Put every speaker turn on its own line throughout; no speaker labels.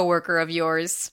coworker of yours.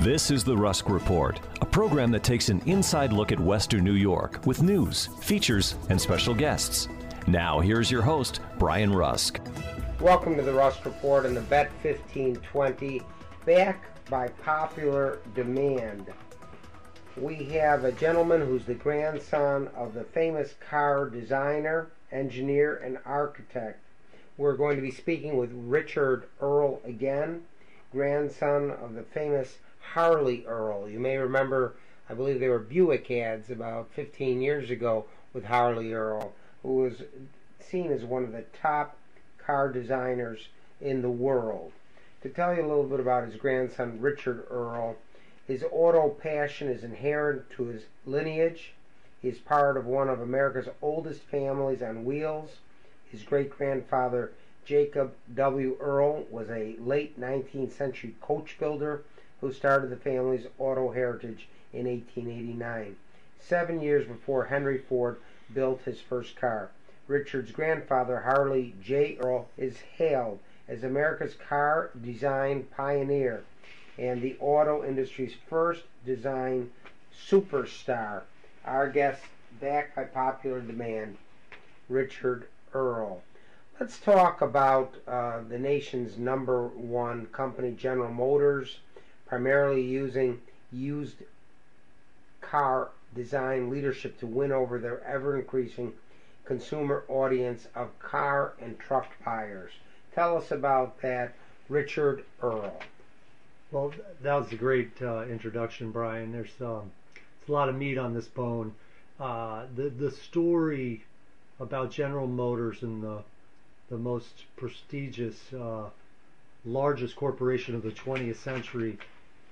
This is the Rusk Report, a program that takes an inside look at Western New York with news, features, and special guests. Now, here's your host, Brian Rusk.
Welcome to the Rusk Report and the Bet 1520, back by popular demand. We have a gentleman who's the grandson of the famous car designer, engineer, and architect. We're going to be speaking with Richard Earl again, grandson of the famous Harley Earl. You may remember, I believe they were Buick ads about 15 years ago with Harley Earl, who was seen as one of the top car designers in the world. To tell you a little bit about his grandson, Richard Earl, his auto passion is inherent to his lineage. He is part of one of America's oldest families on wheels. His great grandfather, Jacob W. Earl, was a late 19th century coach builder who started the family's auto heritage in 1889, seven years before Henry Ford built his first car. Richard's grandfather, Harley J. Earl, is hailed as America's car design pioneer and the auto industry's first design superstar. Our guest, back by popular demand, Richard Earl. Let's talk about uh, the nation's number one company, General Motors, primarily using used car design leadership to win over their ever increasing consumer audience of car and truck buyers. Tell us about that, Richard Earl.
Well, that was a great uh, introduction, Brian. There's, um, a lot of meat on this bone. Uh, the the story about General Motors and the the most prestigious, uh, largest corporation of the 20th century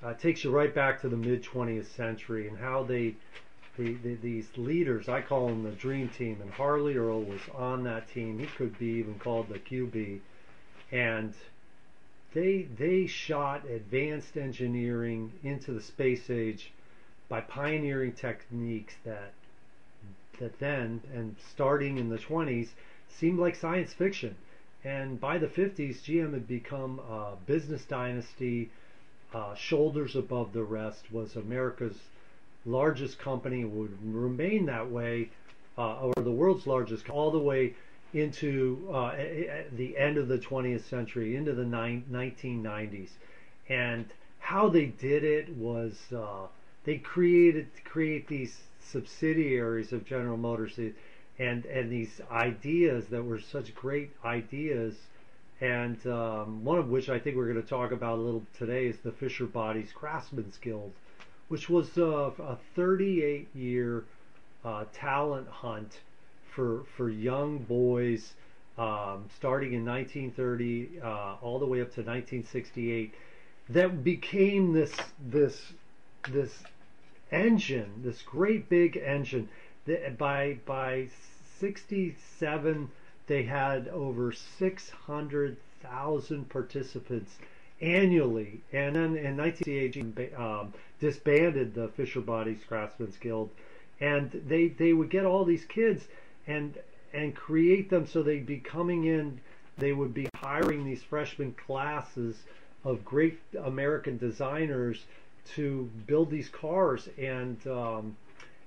uh, takes you right back to the mid 20th century and how they, the, the, these leaders, I call them the dream team, and Harley Earl was on that team. He could be even called the QB, and they they shot advanced engineering into the space age by pioneering techniques that that then and starting in the 20s seemed like science fiction. And by the 50s, GM had become a business dynasty. Uh, shoulders above the rest was America's largest company, would remain that way, uh, or the world's largest, all the way into uh, the end of the 20th century, into the 1990s. And how they did it was uh, they created create these subsidiaries of General Motors and and these ideas that were such great ideas and um, one of which I think we're going to talk about a little today is the Fisher Bodies Craftsman's Guild, which was uh, a 38 year uh, talent hunt for for young boys um, starting in 1930 uh, all the way up to 1968 that became this this this engine, this great big engine. That by by 67 they had over 600,000 participants annually, and then in 1968 um, disbanded the Fisher Bodies Craftsman's Guild, and they they would get all these kids and and create them so they'd be coming in. They would be hiring these freshman classes of great American designers to build these cars, and um,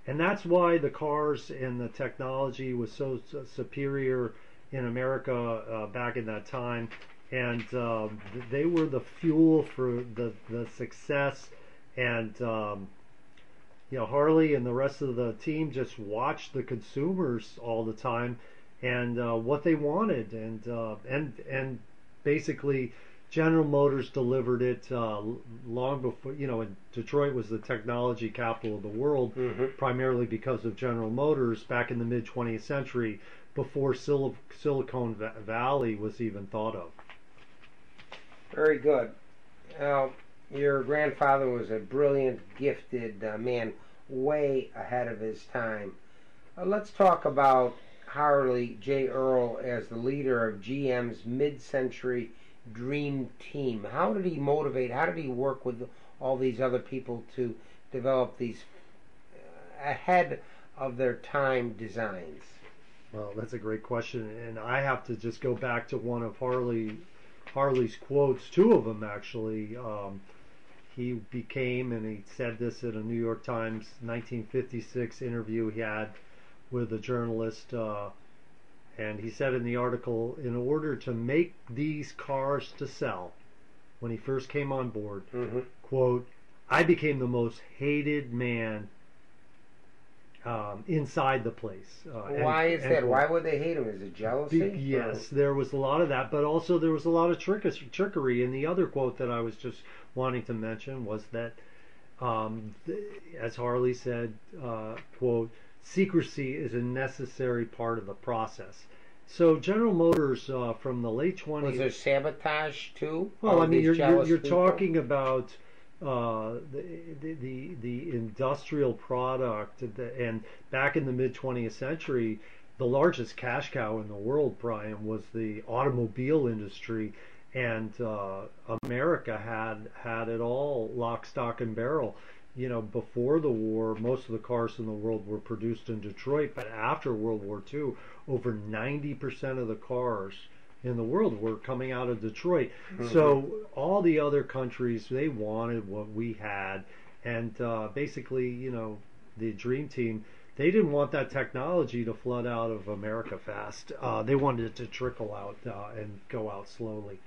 and that's why the cars and the technology was so superior in America uh, back in that time, and um, they were the fuel for the the success. And um, you know, Harley and the rest of the team just watched the consumers all the time and uh, what they wanted, and uh, and and basically. General Motors delivered it uh, long before, you know, and Detroit was the technology capital of the world,
Mm-hmm.
primarily because of General Motors back in the mid 20th century, before Sil- Silicon Va- Valley was even thought of.
Very good. Now, your grandfather was a brilliant, gifted uh, man, way ahead of his time. Uh, let's talk about Harley J. Earl as the leader of GM's mid-century dream team. How did he motivate? How did he work with all these other people to develop these uh, ahead of their time designs?
Well, that's a great question, and I have to just go back to one of Harley Harley's quotes, two of them actually. Um, he became, and he said this in a New York Times 1956 interview he had with a journalist, uh, and he said in the article, in order to make these cars to sell, when he first came on board,
Mm-hmm.
quote, I became the most hated man um, inside the place. Uh,
Why is
end
that? Why would they hate him? Is it jealousy?
Be- yes, there was a lot of that, but also there was a lot of trick- trickery. And the other quote that I was just wanting to mention was that, um, th- as Harley said, uh, quote, secrecy is a necessary part of the process. So General Motors uh, from the late
Was
20s.
there sabotage too?
Well, I mean, you're you're, you're talking about uh, the, the the industrial product, and back in the mid 20th century, the largest cash cow in the world, Brian, was the automobile industry, and uh, America had had it all, lock, stock, and barrel. You know, before the war, most of the cars in the world were produced in Detroit, but after World War II, over 90% of the cars in the world were coming out of Detroit. So all the other countries they wanted what we had, and uh, basically, you know, the Dream Team they didn't want that technology to flood out of America fast. Uh, they wanted it to trickle out uh, and go out slowly.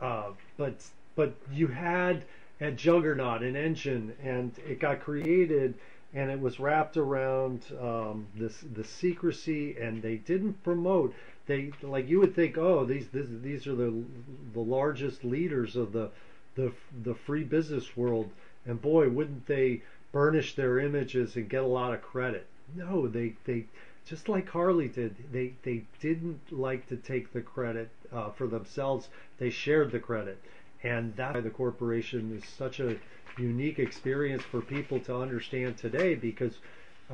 Uh, but but you had a juggernaut, an engine, and it got created, and it was wrapped around um, this the secrecy, and they didn't promote. They like you would think, oh, these this, these are the the largest leaders of the the the free business world, and boy, wouldn't they burnish their images and get a lot of credit? No, they they just like Harley did. They they didn't like to take the credit uh, for themselves. They shared the credit, and that's why the corporation is such a unique experience for people to understand today because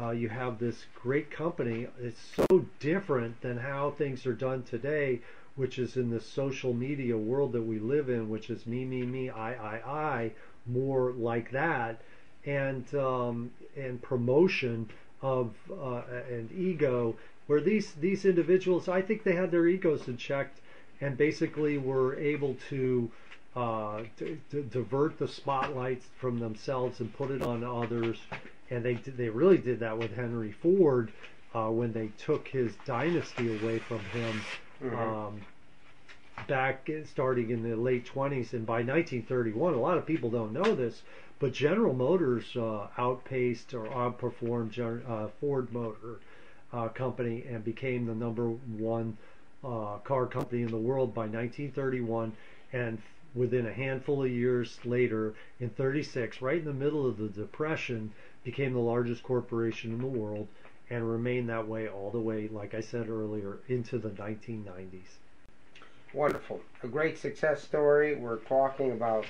uh, you have this great company. It's so different than how things are done today, which is in the social media world that we live in, which is me, me, me, I, I, I, more like that, and um, and promotion of uh, and ego, where these these individuals, I think they had their egos in check, and basically were able to. Uh, to, to divert the spotlights from themselves and put it on others, and they they really did that with Henry Ford uh, when they took his dynasty away from him um, back starting in the late 20s and by 1931 a lot of people don't know this but General Motors uh, outpaced or outperformed Gen- uh, Ford Motor uh, Company and became the number one uh, car company in the world by 1931 and within a handful of years later in 36 right in the middle of the depression became the largest corporation in the world and remained that way all the way like I said earlier into the 1990s
Wonderful. A great success story. We're talking about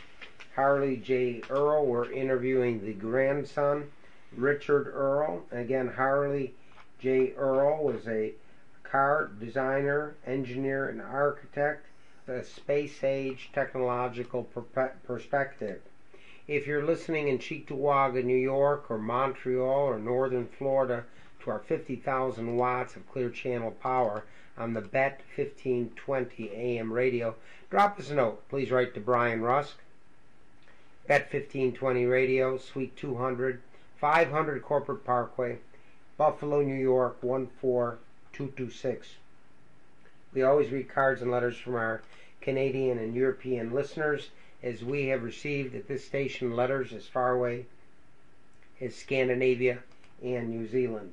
Harley J. Earl. We're interviewing the grandson, Richard Earl. Again, Harley J. Earl was a car designer, engineer, and architect, a space age technological perspective. If you're listening in Cheektowaga, New York, or Montreal, or Northern Florida, to our 50,000 watts of clear channel power on the BET 1520 AM radio, drop us a note. Please write to Brian Rusk, BET 1520 Radio, Suite 200, 500 Corporate Parkway, Buffalo, New York 226. We always read cards and letters from our Canadian and European listeners as we have received at this station letters as far away as Scandinavia and New Zealand.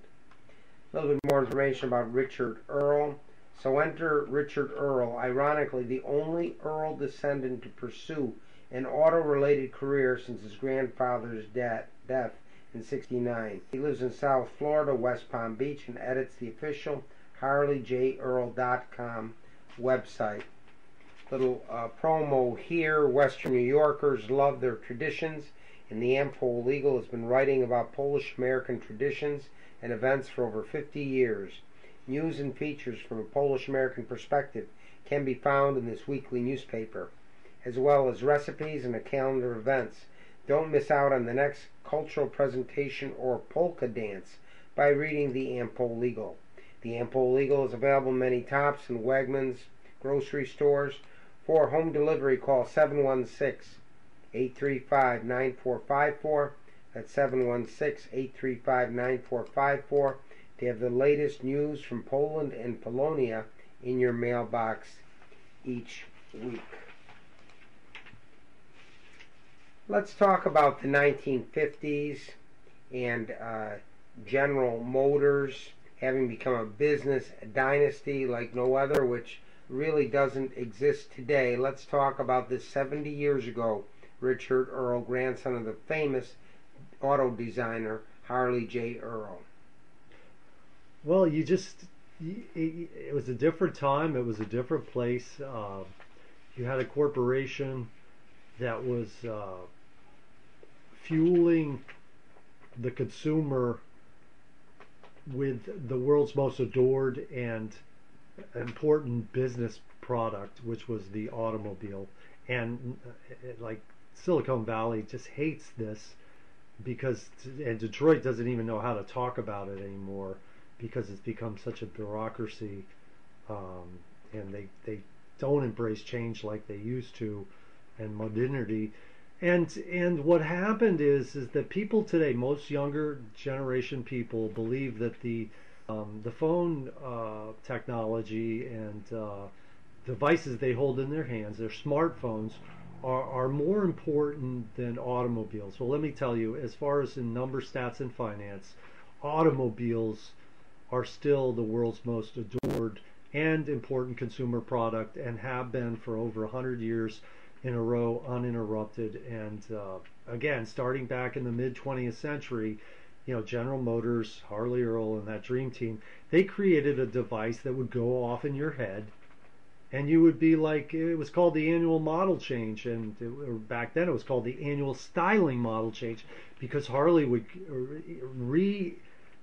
A little bit more information about Richard Earl. So enter Richard Earl, ironically the only Earl descendant to pursue an auto-related career since his grandfather's death, death in 69. He lives in South Florida, West Palm Beach, and edits the official HarleyJEarl.com website. Little uh, promo here. Western New Yorkers love their traditions, and the Am-Pol Eagle has been writing about Polish American traditions and events for over 50 years. News and features from a Polish American perspective can be found in this weekly newspaper, as well as recipes and a calendar of events. Don't miss out on the next cultural presentation or polka dance by reading the Am-Pol Eagle. The Am-Pol Eagle is available in many Tops and Wegmans grocery stores. For home delivery, call 716 835 9454. That's 716 835 9454 to have the latest news from Poland and Polonia in your mailbox each week. Let's talk about the 1950s and uh, General Motors having become a business dynasty like no other, which really doesn't exist today. Let's talk about this 70 years ago. Richard Earl, grandson of the famous auto designer Harley J. Earl.
Well, you just, it was a different time, it was a different place. Uh, you had a corporation that was uh, fueling the consumer with the world's most adored and important business product, which was the automobile. And uh, like Silicon Valley just hates this because, and Detroit doesn't even know how to talk about it anymore because it's become such a bureaucracy, um, and they they don't embrace change like they used to, and modernity. And and what happened is is that people today, most younger generation people, believe that the um, the phone uh, technology and uh, devices they hold in their hands, their smartphones, are, are more important than automobiles. Well, let me tell you, as far as in number, stats, and finance, automobiles are still the world's most adored and important consumer product and have been for over 100 years in a row uninterrupted. And uh, again, starting back in the mid 20th century, you know, General Motors, Harley Earl, and that dream team, they created a device that would go off in your head. And you would be like, it was called the annual model change. And it, back then it was called the annual styling model change because Harley would re,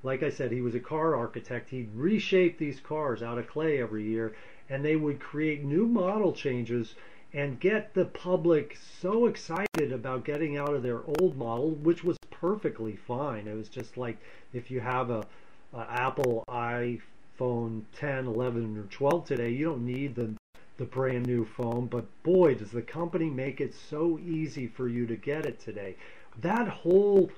like I said, he was a car architect. He'd reshape these cars out of clay every year and they would create new model changes and get the public so excited about getting out of their old model, which was perfectly fine. It was just like if you have a, a Apple iPhone 10, 11, or 12 today, you don't need the the brand new phone. But boy, does the company make it so easy for you to get it today. That whole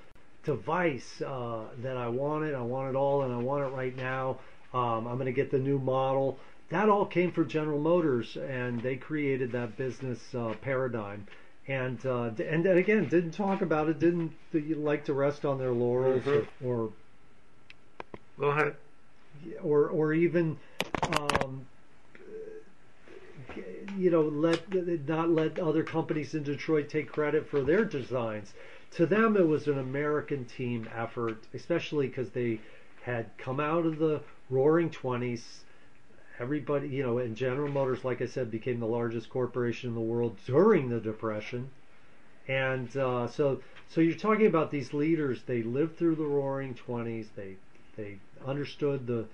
device uh, that I wanted, I want it all, and I want it right now. Um, I'm going to get the new model that all came from General Motors, and they created that business uh, paradigm. And uh, and again, didn't talk about it. Didn't like to rest on their laurels, mm-hmm. or, or,
go ahead,
or or even, um, you know, let not let other companies in Detroit take credit for their designs. To them, it was an American team effort, especially because they had come out of the Roaring Twenties everybody, you know, and General Motors, like I said, became the largest corporation in the world during the Depression. And uh, so, so you're talking about these leaders. They lived through the Roaring Twenties. They they understood the,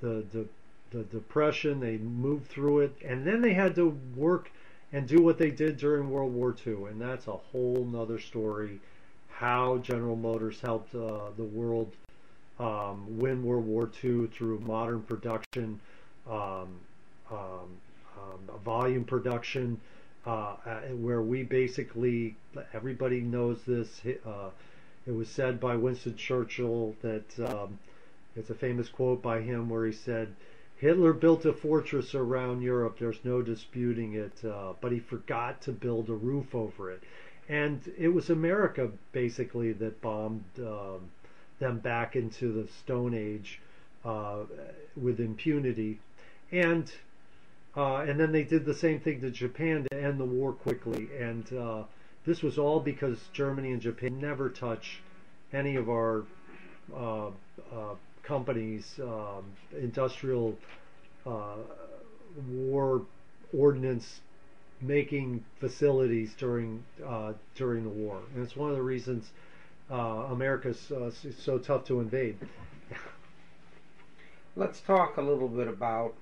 the the the depression. They moved through it, and then they had to work and do what they did during World War II. And that's a whole nother story. How General Motors helped uh, the world um, win World War II through modern production volume production, uh, where we basically everybody knows this. Uh, it was said by Winston Churchill that um, it's a famous quote by him where he said, Hitler built a fortress around Europe. There's no disputing it, uh, but he forgot to build a roof over it. And it was America basically that bombed um, them back into the Stone Age uh, with impunity, and uh, and then they did the same thing to Japan to end the war quickly. And uh, this was all because Germany and Japan never touch any of our uh, uh, companies, um, industrial uh, war ordnance making facilities during uh, during the war, and it's one of the reasons America's so tough to invade.
Let's talk a little bit about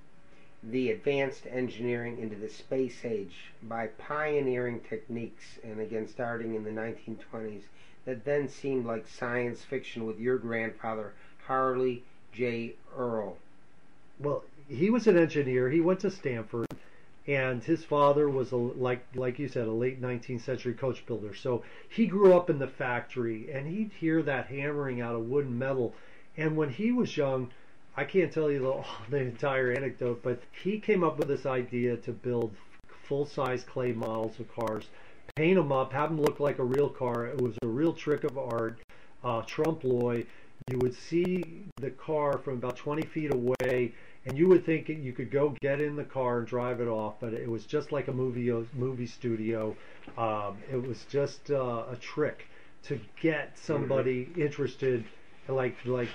the advanced engineering into the space age by pioneering techniques, and again starting in the 1920s, that then seemed like science fiction with your grandfather Harley J. Earl.
Well, he was an engineer. He went to Stanford, and his father was a like like you said a late 19th century coach builder. So he grew up in the factory, and he'd hear that hammering out of wood and metal. And when he was young, I can't tell you the, the entire anecdote, but he came up with this idea to build full-size clay models of cars, paint them up, have them look like a real car. It was a real trick of art, uh, trompe l'oeil. You would see the car from about 20 feet away, and you would think you could go get in the car and drive it off, but it was just like a movie movie studio. Um, it was just uh, a trick to get somebody interested, like like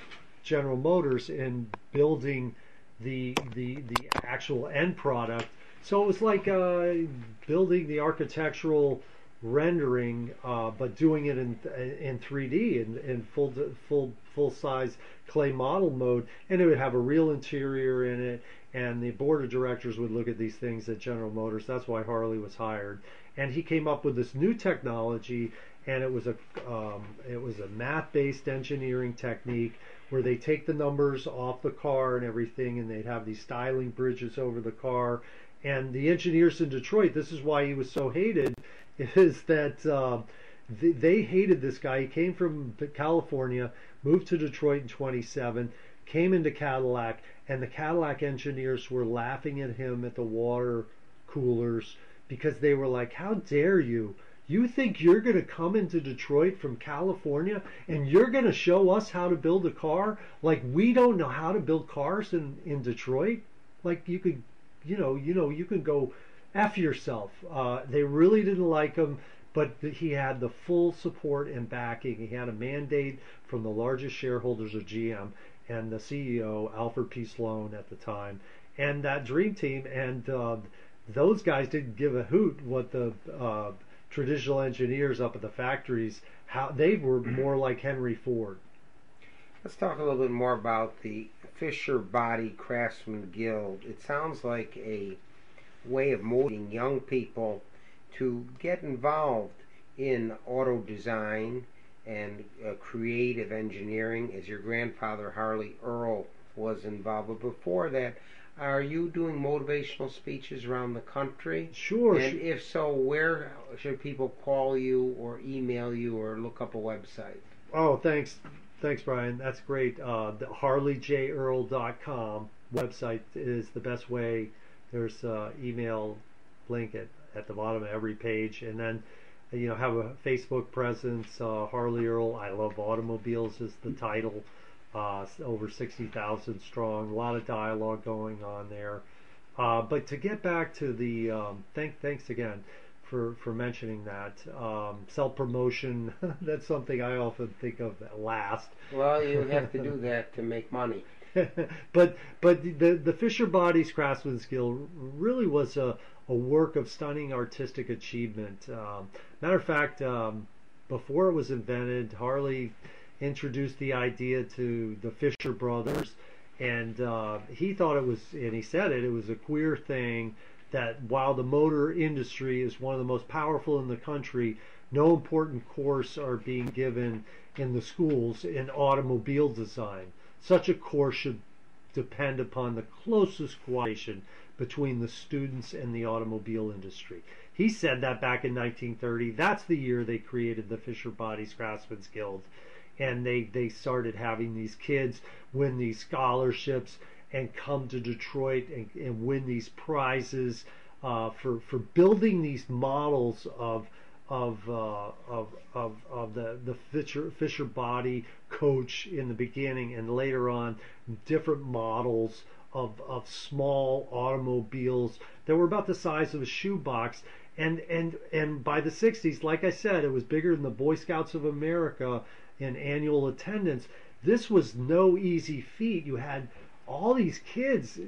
General Motors, in building the the the actual end product. So it was like uh, building the architectural rendering, uh, but doing it in in 3D in, in full full full size clay model mode, and it would have a real interior in it. And the board of directors would look at these things at General Motors. That's why Harley was hired, and he came up with this new technology, and it was a um, it was a math-based engineering technique where they take the numbers off the car and everything, and they'd have these styling bridges over the car. And the engineers in Detroit, this is why he was so hated, is that uh, they, they hated this guy. He came from California, moved to Detroit in 27, came into Cadillac, and the Cadillac engineers were laughing at him at the water coolers because they were like, How dare you? You think you're going to come into Detroit from California and you're going to show us how to build a car? Like we don't know how to build cars in, in Detroit? Like you could, you know, you know, you can go F yourself. Uh, they really didn't like him, but he had the full support and backing. He had a mandate from the largest shareholders of GM and the CEO, Alfred P. Sloan, at the time, and that dream team. And uh, those guys didn't give a hoot what the uh, traditional engineers up at the factories how they were more like Henry Ford.
Let's talk a little bit more about the Fisher Body Craftsman Guild. It sounds like a way of motivating young people to get involved in auto design and uh, creative engineering as your grandfather Harley Earl was involved. But before that, are you doing motivational speeches around the country?
Sure.
And if so, where should people call you or email you or look up a website?
Oh, thanks. Thanks, Brian. That's great. Uh, the HarleyJEarl.com website is the best way. There's an email link at, at the bottom of every page. And then, you know, have a Facebook presence. Uh, Harley Earl, I Love Automobiles is the title uh, over 60,000 strong. A lot of dialogue going on there. Uh, but to get back to the um, thank thanks again for for mentioning that um, self promotion. that's something I often think of last.
Well, you have to do that to make money.
but but the the Fisher Bodies Craftsman's Guild really was a, a work of stunning artistic achievement. Um, matter of fact, um, before it was invented, Harley introduced the idea to the Fisher brothers, and uh, he thought it was, and he said it, it was a queer thing that while the motor industry is one of the most powerful in the country, no important course are being given in the schools in automobile design. Such a course should depend upon the closest cooperation between the students and the automobile industry. He said that back in 1930. That's the year they created the Fisher Bodies Craftsmen's Guild and they they started having these kids win these scholarships and come to Detroit and, and win these prizes uh, for for building these models of of uh, of of of the the Fisher Fisher body coach in the beginning and later on different models of of small automobiles that were about the size of a shoebox. And and and by the 60s like I said it was bigger than the Boy Scouts of America in annual attendance this was no easy feat you had all these kids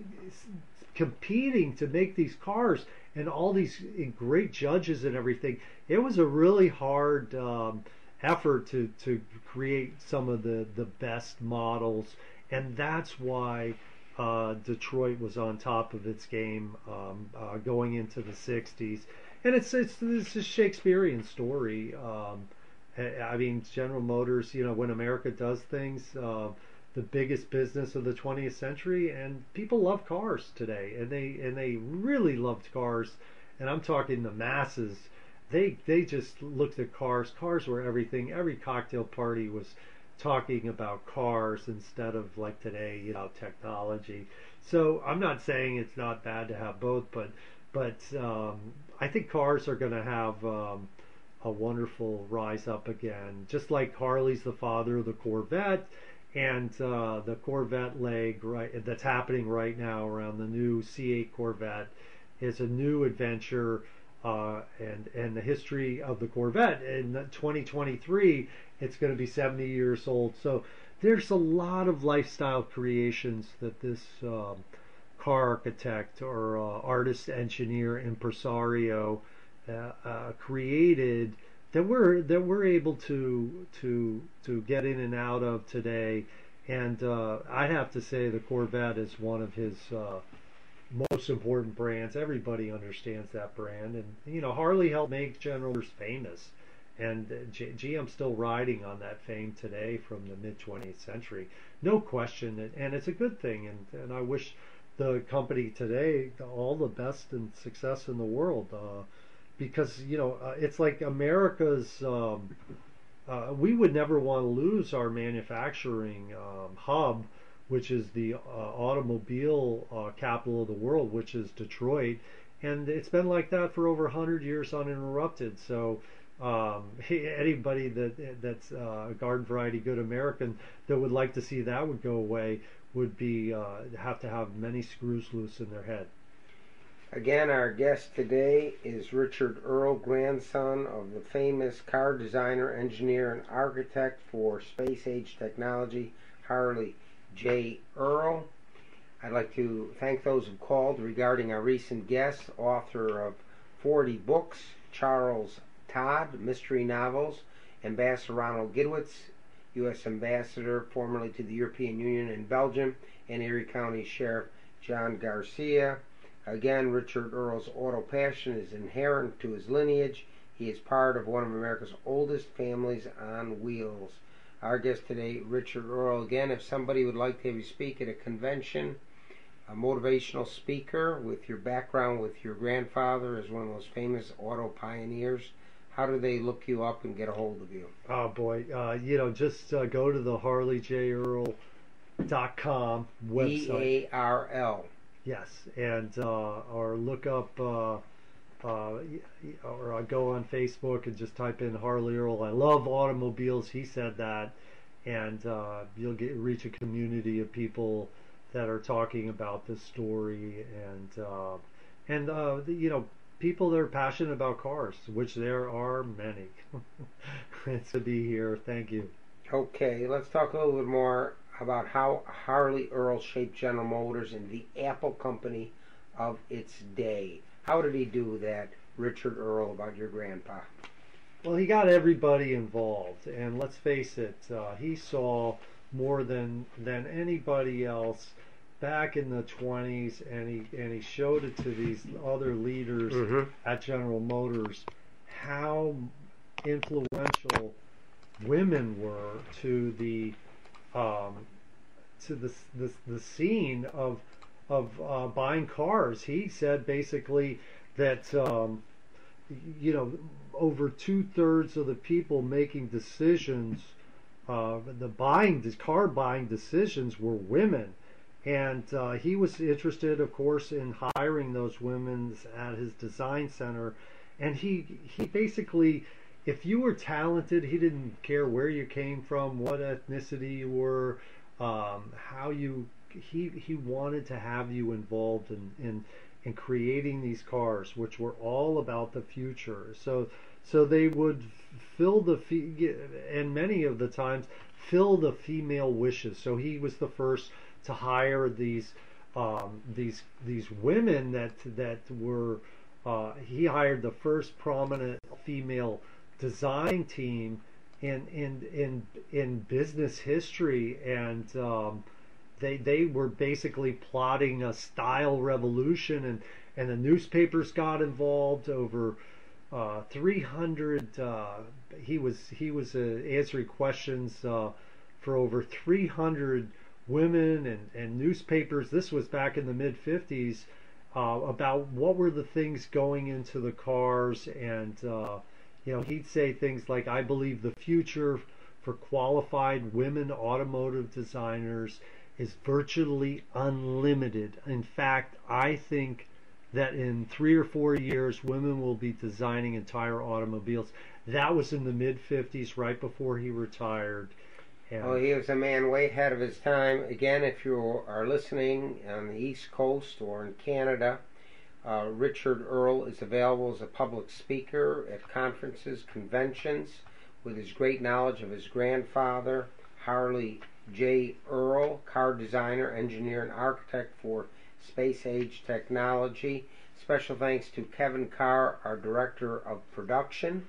competing to make these cars and all these great judges and everything. It was a really hard um, effort to, to create some of the, the best models, and that's why uh, Detroit was on top of its game um, uh, going into the 60s. And it's, it's, a Shakespearean story. Um, I mean, General Motors, you know, when America does things, uh, the biggest business of the 20th century and people love cars today and they and they really loved cars and I'm talking the masses. They they just looked at cars. Cars were everything. Every cocktail party was talking about cars instead of like today you know technology. So I'm not saying it's not bad to have both but but um, I think cars are going to have um, a wonderful rise up again just like Harley's the father of the Corvette and uh, the Corvette leg right that's happening right now around the new C8 Corvette is a new adventure uh, and and the history of the Corvette in 2023 it's going to be 70 years old. So there's a lot of lifestyle creations that this um, car architect or uh, artist engineer impresario uh, uh, created that we're that we're able to to to get in and out of today. And uh, I have to say, the Corvette is one of his uh, most important brands. Everybody understands that brand, and you know Harley helped make General Motors famous, and G- GM's still riding on that fame today from the mid 20th century, no question. And it's a good thing, and and I wish the company today all the best and success in the world. Uh, because you know uh, it's like America's. Um, uh, we would never want to lose our manufacturing um, hub, which is the uh, automobile uh, capital of the world, which is Detroit, and it's been like that for over 100 years uninterrupted. So. Um, anybody that that's uh, a garden variety good American that would like to see that would go away would be uh, have to have many screws loose in their head.
Again, our guest today is Richard Earl, grandson of the famous car designer, engineer, and architect for space age technology, Harley J. Earl. I'd like to thank those who called regarding our recent guest, author of 40 books, Charles Todd, mystery novels, Ambassador Ronald Gidwitz, U.S. Ambassador formerly to the European Union and Belgium, and Erie County Sheriff John Garcia. Again, Richard Earl's auto passion is inherent to his lineage. He is part of one of America's oldest families on wheels. Our guest today, Richard Earl. Again, if somebody would like to have you speak at a convention, a motivational speaker with your background with your grandfather as one of those famous auto pioneers, how do they look you up and get a hold of you?
Oh boy, uh, you know, just uh, go to the HarleyJEarl.com website.
E A R L.
Yes, and uh, or look up uh, uh, or I go on Facebook and just type in Harley Earl. I love automobiles. He said that, and uh, you'll get reach a community of people that are talking about this story and uh, and uh, you know people that are passionate about cars, which there are many. it's to be here. Thank you.
Okay, let's talk a little bit more about how Harley Earl shaped General Motors and the Apple company of its day. How did he do that, Richard Earl, about your grandpa?
Well, he got everybody involved, and let's face it, uh, he saw more than than anybody else back in the 20s, and he and he showed it to these other leaders
Mhm.
at General Motors how influential women were to the um, to the, the the scene of of uh, buying cars. He said basically that um, you know over two thirds of the people making decisions uh, the buying, the car buying decisions were women. And uh, he was interested, of course, in hiring those women at his design center. And he, he basically, if you were talented, he didn't care where you came from, what ethnicity you were, um, how you, he, he wanted to have you involved in, in, in creating these cars, which were all about the future. So, so they would fill the and many of the times fill the female wishes. So he was the first to hire these um, these these women that that were uh, he hired the first prominent female design team in in in in business history and um, they they were basically plotting a style revolution and and the newspapers got involved over uh, 300 uh, he was he was uh, answering questions uh, for over 300 women and, and newspapers. This was back in the mid 50s uh, about what were the things going into the cars and uh, you know he'd say things like I believe the future for qualified women automotive designers is virtually unlimited in fact I think that in three or four years, women will be designing entire automobiles. That was in the mid 50s, right before he retired.
And oh, he was a man way ahead of his time. Again, if you are listening on the East Coast or in Canada, uh, Richard Earl is available as a public speaker at conferences, conventions, with his great knowledge of his grandfather, Harley J. Earl, car designer, engineer, and architect for Space Age Technology. Special thanks to Kevin Carr, our Director of Production.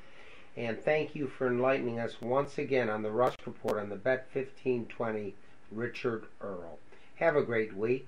And thank you for enlightening us once again on the Rusk Report on the Bet 1520, Richard Earl. Have a great week.